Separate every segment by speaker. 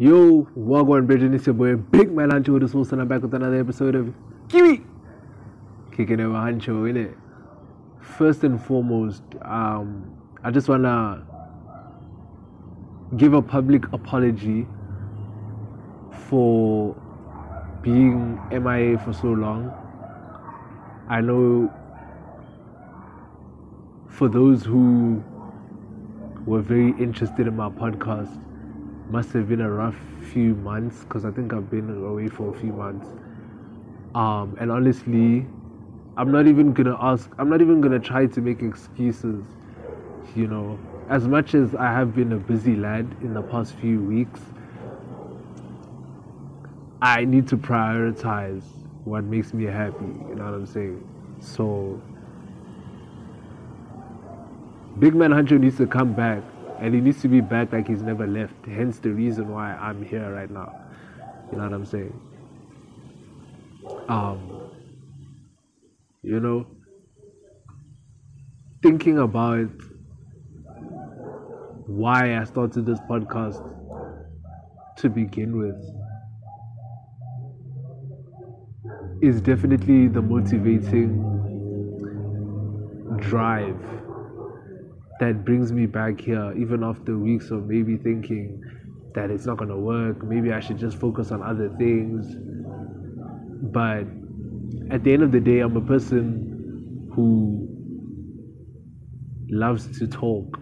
Speaker 1: Yo, Wagwan Bridget, it's your boy Big Man Huncho with the Soul, and I'm back with another episode of Kiwi Kicking over Hancho, innit? First and foremost, um, I just wanna give a public apology for being MIA for so long. I know for those who were very interested in my podcast, must have been a rough few months because I think I've been away for a few months. Um, and honestly, I'm not even gonna ask, I'm not even gonna try to make excuses, you know. As much as I have been a busy lad in the past few weeks, I need to prioritize what makes me happy, you know what I'm saying? So, Big Man Huncho needs to come back and he needs to be back like he's never left. Hence the reason why I'm here right now. You know what I'm saying? Um, you know, thinking about why I started this podcast to begin with is definitely the motivating drive that brings me back here, even after weeks of maybe thinking that it's not gonna work. Maybe I should just focus on other things. But at the end of the day, I'm a person who loves to talk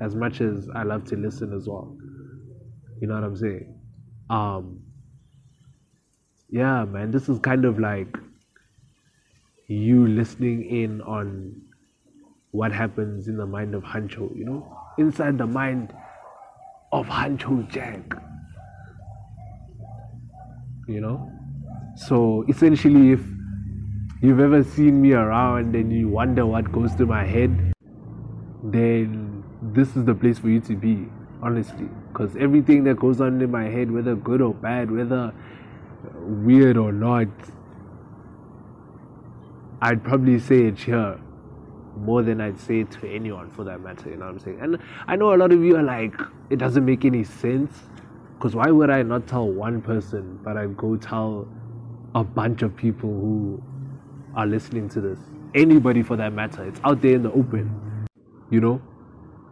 Speaker 1: as much as I love to listen as well. You know what I'm saying? Um, yeah, man, this is kind of like you listening in on what happens in the mind of Huncho, you know? Inside the mind of Huncho Jack. You know? So essentially, if you've ever seen me around and you wonder what goes through my head, then this is the place for you to be, honestly. Because everything that goes on in my head, whether good or bad, whether weird or not, I'd probably say it's here more than I'd say to anyone for that matter, you know what I'm saying? And I know a lot of you are like, it doesn't make any sense. Because why would I not tell one person, but I'd go tell a bunch of people who are listening to this? Anybody for that matter. It's out there in the open, you know?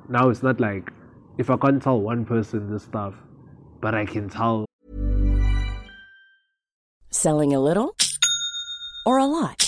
Speaker 1: Now it's not like if I can't tell one person this stuff, but I can tell.
Speaker 2: Selling a little or a lot?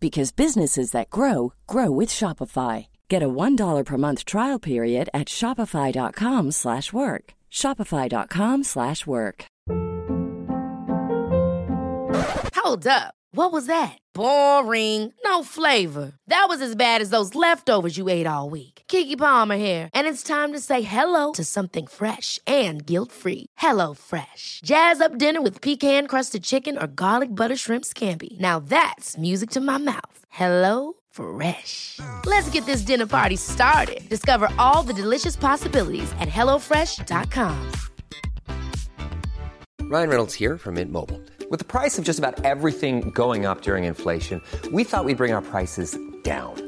Speaker 2: because businesses that grow grow with Shopify. Get a $1 per month trial period at shopify.com/work. shopify.com/work.
Speaker 3: Hold up. What was that? Boring. No flavor. That was as bad as those leftovers you ate all week. Keke Palmer here, and it's time to say hello to something fresh and guilt-free. Hello Fresh. Jazz up dinner with pecan-crusted chicken or garlic butter shrimp scampi. Now that's music to my mouth. Hello Fresh. Let's get this dinner party started. Discover all the delicious possibilities at hellofresh.com.
Speaker 4: Ryan Reynolds here from Mint Mobile. With the price of just about everything going up during inflation, we thought we'd bring our prices down.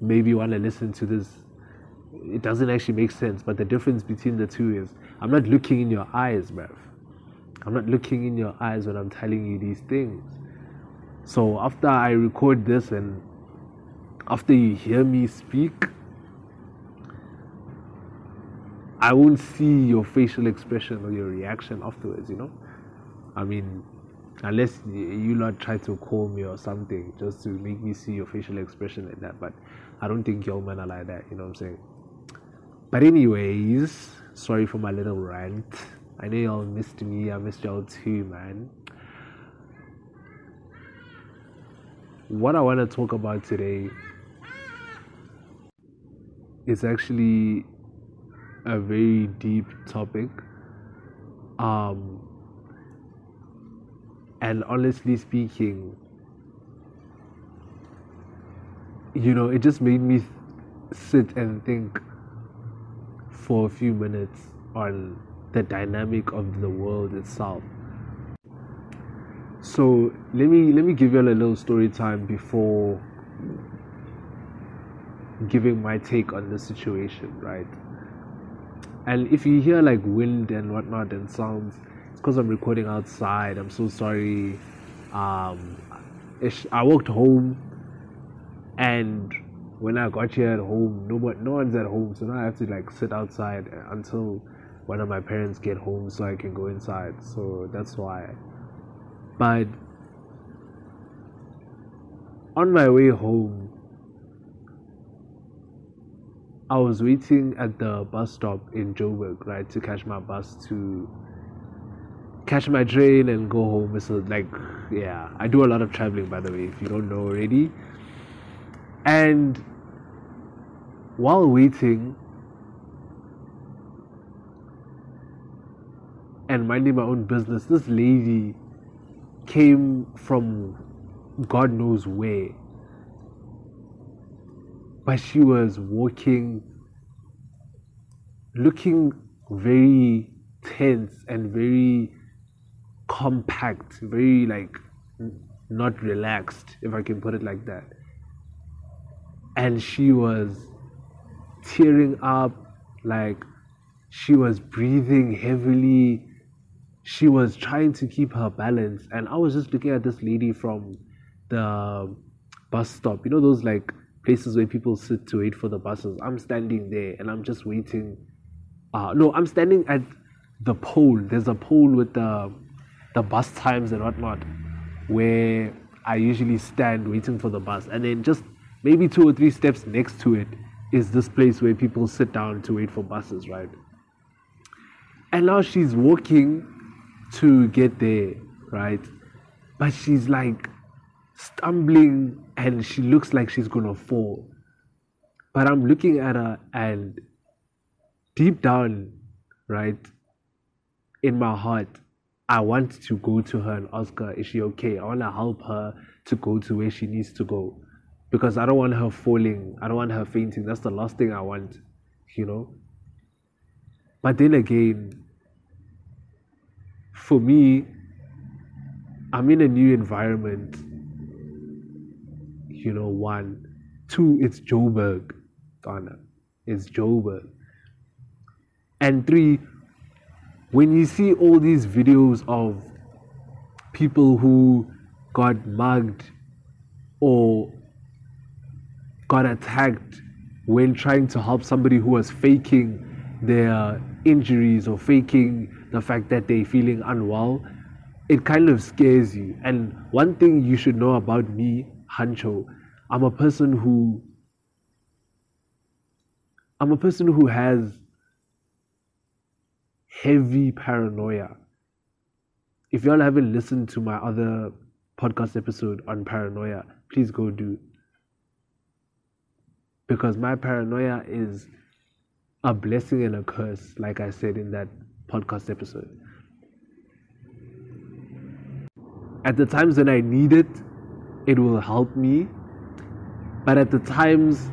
Speaker 1: maybe you want to listen to this. It doesn't actually make sense but the difference between the two is i'm not looking in your eyes bruv. I'm not looking in your eyes when i'm telling you these things. So after i record this and after you hear me speak i won't see your facial expression or your reaction afterwards you know? I mean, unless you lot try to call me or something just to make me see your facial expression like that. But I don't think y'all men are like that. You know what I'm saying? But anyways, sorry for my little rant. I know y'all missed me. I missed y'all too, man. What I want to talk about today is actually a very deep topic. Um, and honestly speaking, you know, it just made me sit and think for a few minutes on the dynamic of the world itself. So let me let me give you a little story time before giving my take on the situation, right? And if you hear like wind and whatnot and sounds, it's because I'm recording outside. I'm so sorry. Um, I walked home, and when I got here at home, no no one's at home, so now I have to like sit outside until one of my parents get home so I can go inside. So that's why. But on my way home, I was waiting at the bus stop in Joburg, right, to catch my bus to catch my train and go home. So, like, yeah, I do a lot of traveling, by the way, if you don't know already. And while waiting and minding my own business, this lady came from God knows where but she was walking, looking very tense and very compact, very like not relaxed, if I can put it like that. And she was tearing up, like she was breathing heavily. She was trying to keep her balance. And I was just looking at this lady from the bus stop. You know, those like places where people sit to wait for the buses. I'm standing there and I'm just waiting. Uh, no, I'm standing at the pole. There's a pole with the the bus times and whatnot, where I usually stand waiting for the bus, and then just maybe two or three steps next to it is this place where people sit down to wait for buses, right? And now she's walking to get there, right? But she's like stumbling and she looks like she's gonna fall. But I'm looking at her and deep down, right, in my heart, I want to go to her and ask her, is she okay? I want to help her to go to where she needs to go. Because I don't want her falling. I don't want her fainting. That's the last thing I want, you know? But then again, for me, I'm in a new environment you know, one. Two, it's Joburg, Ghana. It's Joburg. And three, when you see all these videos of people who got mugged or got attacked when trying to help somebody who was faking their injuries or faking the fact that they're feeling unwell, it kind of scares you. And one thing you should know about me, Huncho, I'm a person who I'm a person who has heavy paranoia. If y'all haven't listened to my other podcast episode on paranoia, please go do. Because my paranoia is a blessing and a curse, like I said in that podcast episode. At the times when I need it, it will help me but at the times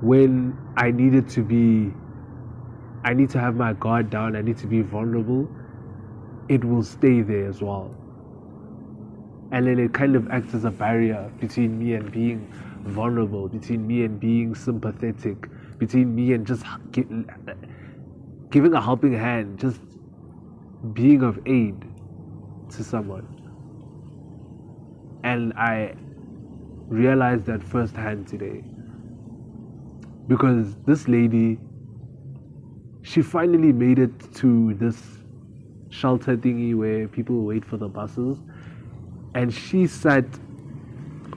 Speaker 1: when I needed to be, I need to have my guard down, I need to be vulnerable, it will stay there as well. And then it kind of acts as a barrier between me and being vulnerable, between me and being sympathetic, between me and just giving a helping hand, just being of aid to someone. And I realized that firsthand today. Because this lady, she finally made it to this shelter thingy where people wait for the buses, and she sat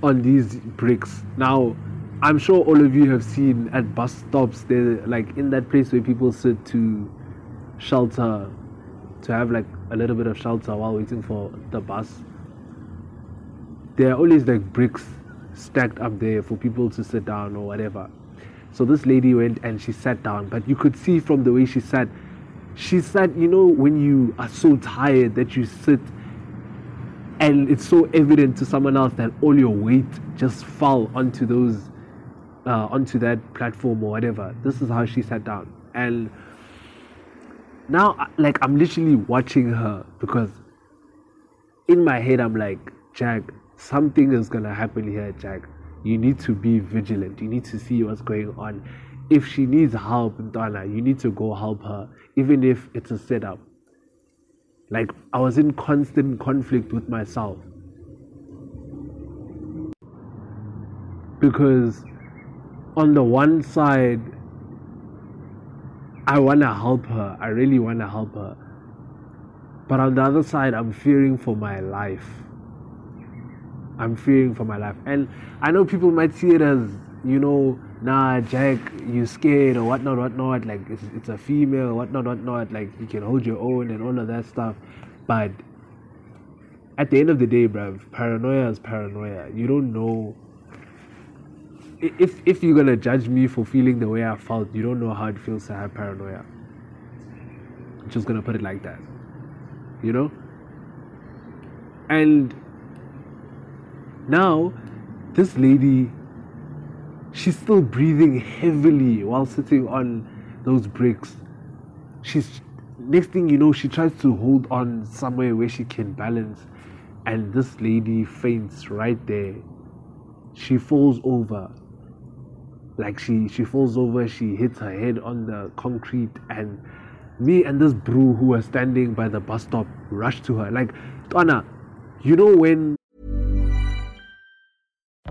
Speaker 1: on these bricks. Now, I'm sure all of you have seen at bus stops, they're like in that place where people sit to shelter, to have like a little bit of shelter while waiting for the bus. There are always like bricks stacked up there for people to sit down or whatever. So this lady went and she sat down, but you could see from the way she sat, she sat, you know, when you are so tired that you sit and it's so evident to someone else that all your weight just fell onto those uh, onto that platform or whatever. This is how she sat down. And now like i'm literally watching her because in my head i'm like jack something is gonna happen here jack. You need to be vigilant. You need to see what's going on. If she needs help Donna, you need to go help her even if it's a setup like I was in constant conflict with myself. Because on the one side, I want to help her. I really want to help her. But on the other side, I'm fearing for my life. I'm fearing for my life. And I know people might see it as, you know, nah, Jack, you scared or whatnot, whatnot. Like it's, it's a female, whatnot, whatnot. Like you can hold your own and all of that stuff. But at the end of the day, bruv, paranoia is paranoia. You don't know. If if you're gonna judge me for feeling the way I felt, you don't know how it feels to have paranoia. I'm just gonna put it like that. You know? And now this lady she's still breathing heavily while sitting on those bricks. She's next thing you know, she tries to hold on somewhere where she can balance, and this lady faints right there. She falls over. Like she she falls over, she hits her head on the concrete, and me and this brew who was standing by the bus stop rushed to her. Like, Donna, you know when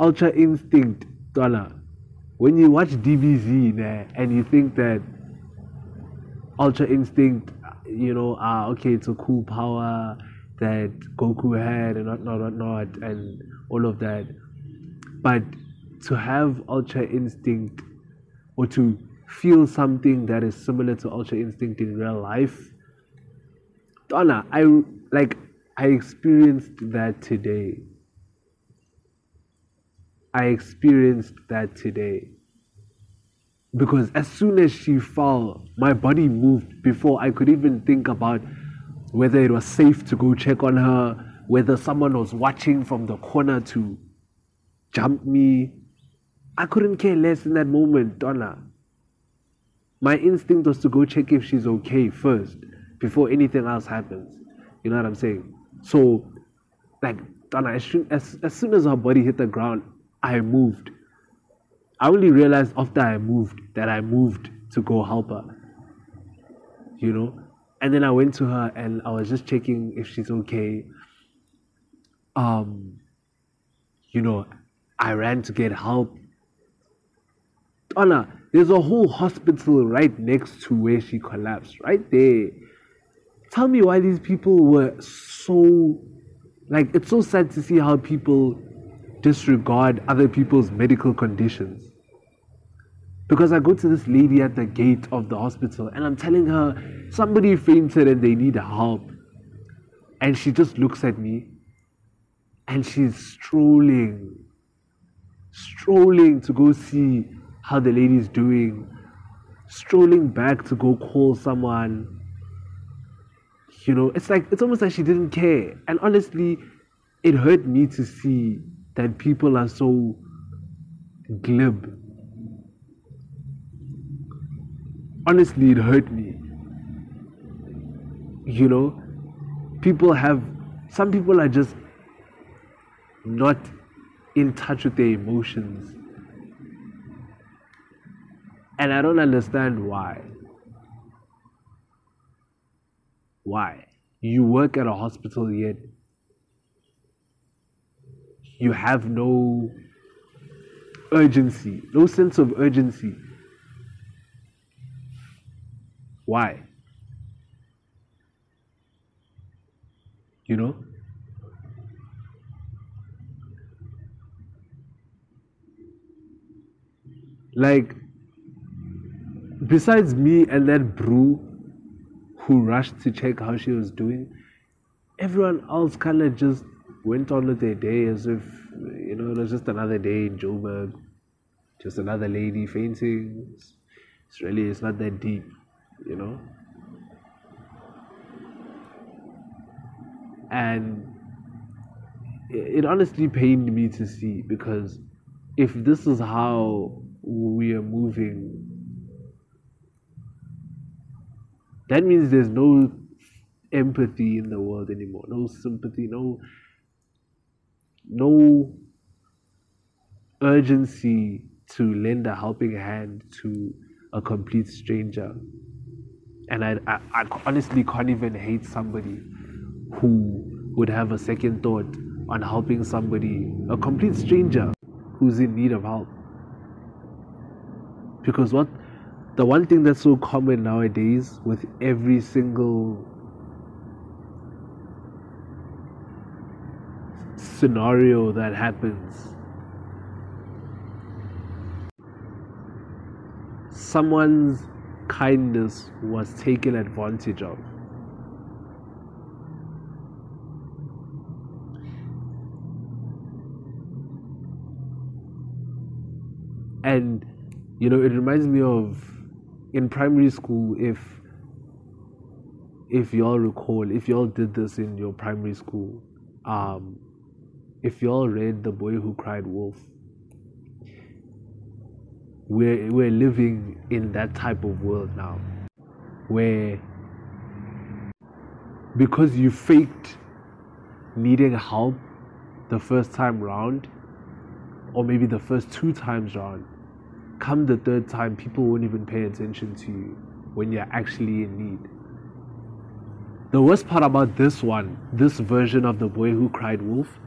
Speaker 1: Ultra Instinct, Donna. When you watch DBZ nah, and you think that Ultra Instinct, you know, ah, okay, it's a cool power that Goku had and whatnot, whatnot, and all of that. But to have Ultra Instinct or to feel something that is similar to Ultra Instinct in real life, Donna, I like I experienced that today. I experienced that today. Because as soon as she fell, my body moved before I could even think about whether it was safe to go check on her, whether someone was watching from the corner to jump me. I couldn't care less in that moment, Donna. My instinct was to go check if she's okay first before anything else happens. You know what I'm saying? So, like, Donna, as soon as, as, soon as her body hit the ground, I moved. I only realized after I moved that I moved to go help her. You know? And then I went to her and I was just checking if she's okay. Um, you know, I ran to get help. Anna, there's a whole hospital right next to where she collapsed, right there. Tell me why these people were so like it's so sad to see how people disregard other people's medical conditions. Because I go to this lady at the gate of the hospital and I'm telling her somebody fainted and they need help. And she just looks at me and she's strolling, strolling to go see how the lady's doing, strolling back to go call someone. You know, it's like, it's almost like she didn't care. And honestly, it hurt me to see that people are so glib. Honestly, it hurt me. You know, people have, some people are just not in touch with their emotions. And I don't understand why. Why? You work at a hospital yet you have no urgency, no sense of urgency. Why? You know? Like, besides me and that brew who rushed to check how she was doing, everyone else kind of just went on with their day as if, you know, it was just another day in Joburg, just another lady fainting. It's, it's really, it's not that deep, you know? And it, it honestly pained me to see because if this is how we are moving, that means there's no empathy in the world anymore, no sympathy, no no urgency to lend a helping hand to a complete stranger. And I, I, I, honestly can't even hate somebody who would have a second thought on helping somebody, a complete stranger who's in need of help. Because what the one thing that's so common nowadays with every single scenario that happens. Someone's kindness was taken advantage of. And you know, it reminds me of in primary school if if y'all recall, if y'all did this in your primary school, um, if y'all read The Boy Who Cried Wolf, we're, we're living in that type of world now where because you faked needing help the first time round, or maybe the first two times round, come the third time, people won't even pay attention to you when you're actually in need. The worst part about this one, this version of The Boy Who Cried Wolf,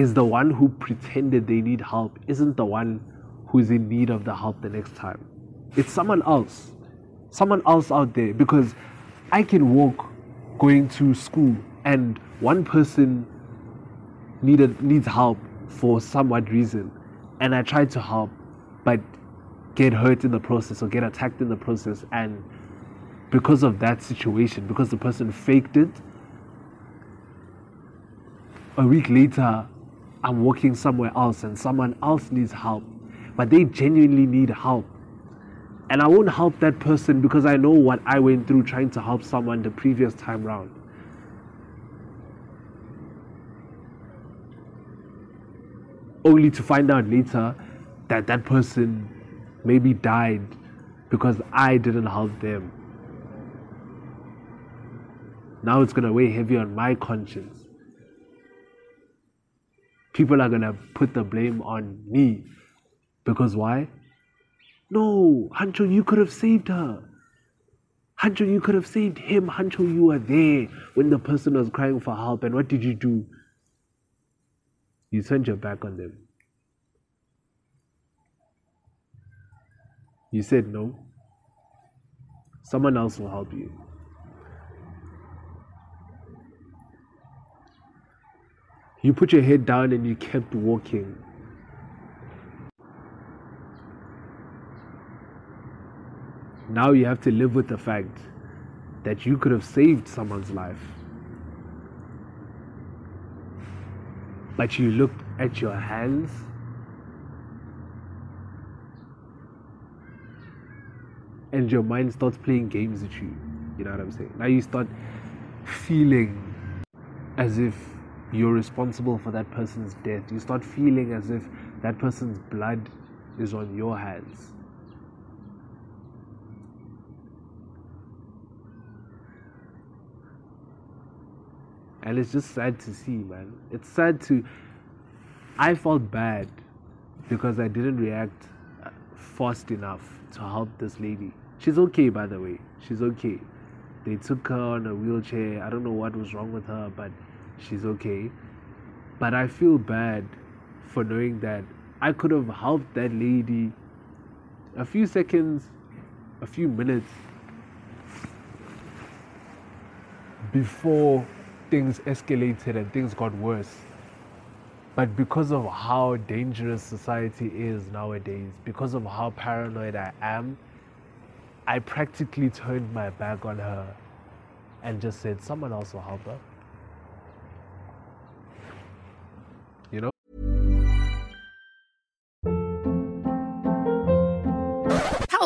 Speaker 1: is the one who pretended they need help isn't the one who's in need of the help the next time. It's someone else. Someone else out there because I can walk going to school and one person needed needs help for somewhat reason and I try to help but get hurt in the process or get attacked in the process and because of that situation because the person faked it a week later I'm working somewhere else and someone else needs help, but they genuinely need help. And I won't help that person because I know what I went through trying to help someone the previous time round. Only to find out later that that person maybe died because I didn't help them. Now it's going to weigh heavy on my conscience people are going to put the blame on me. Because why? No, Huncho, you could have saved her. Huncho, you could have saved him. Huncho, you were there when the person was crying for help. And what did you do? You turned your back on them. You said no. Someone else will help you. You put your head down and you kept walking. Now you have to live with the fact that you could have saved someone's life. But you looked at your hands and your mind starts playing games with you. You know what I'm saying? Now you start feeling as if you're responsible for that person's death. You start feeling as if that person's blood is on your hands. And it's just sad to see, man. It's sad to. I felt bad because I didn't react uh, fast enough to help this lady. She's okay, by the way. She's okay. They took her on a wheelchair. I don't know what was wrong with her, but she's okay. But I feel bad for knowing that I could have helped that lady a few seconds, a few minutes before things escalated and things got worse. But because of how dangerous society is nowadays, because of how paranoid I am, I practically turned my back on her and just said, someone else will help her.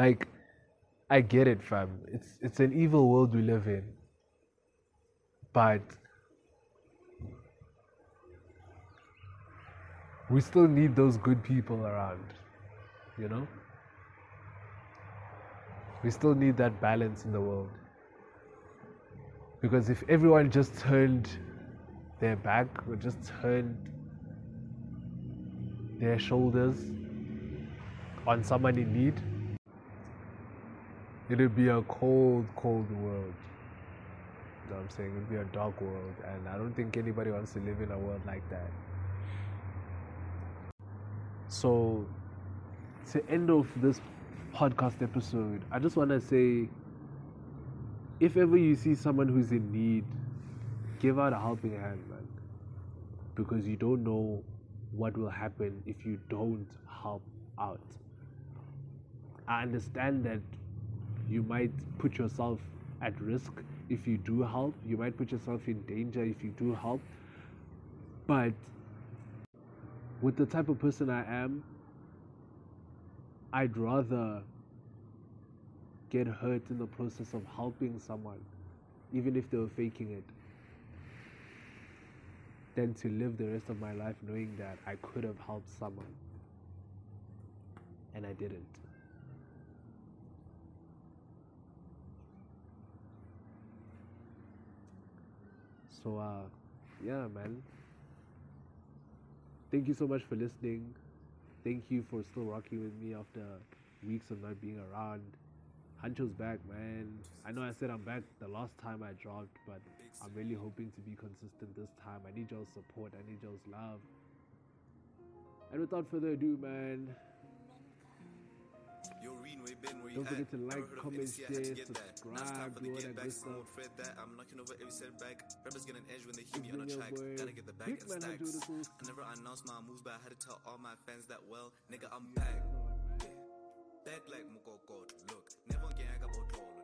Speaker 1: Like, I get it, fam. It's it's an evil world we live in. But we still need those good people around, you know? We still need that balance in the world. Because if everyone just turned their back or just turned their shoulders on someone in need, it'd be a cold, cold world. You know what I'm saying? It'd be a dark world, and I don't think anybody wants to live in a world like that. So, to end off this podcast episode, I just want to say if ever you see someone who's in need, give out a helping hand, man. Because you don't know what will happen if you don't help out. I understand that you might put yourself at risk if you do help, you might put yourself in danger if you do help. But with the type of person I am, I'd rather get hurt in the process of helping someone, even if they were faking it, than to live the rest of my life knowing that I could have helped someone and I didn't. So, uh, yeah, man. Thank you so much for listening. Thank you for still rocking with me after weeks of not being around. Huncho's back, man. I know I said I'm back the last time I dropped, but I'm really hoping to be consistent this time. I need y'all's support, I need y'all's love. And without further ado, man, don't forget to like, comment, share, subscribe, do all that good stuff.
Speaker 5: Fred that I'm knocking over every setback. Rappers get an edge when they hear me on a track. Gotta get the bag and stacks. I never announced my moves, but I had to tell all my fans that well, nigga, I'm back. Back like oh, Mukokot. Look, never again I got more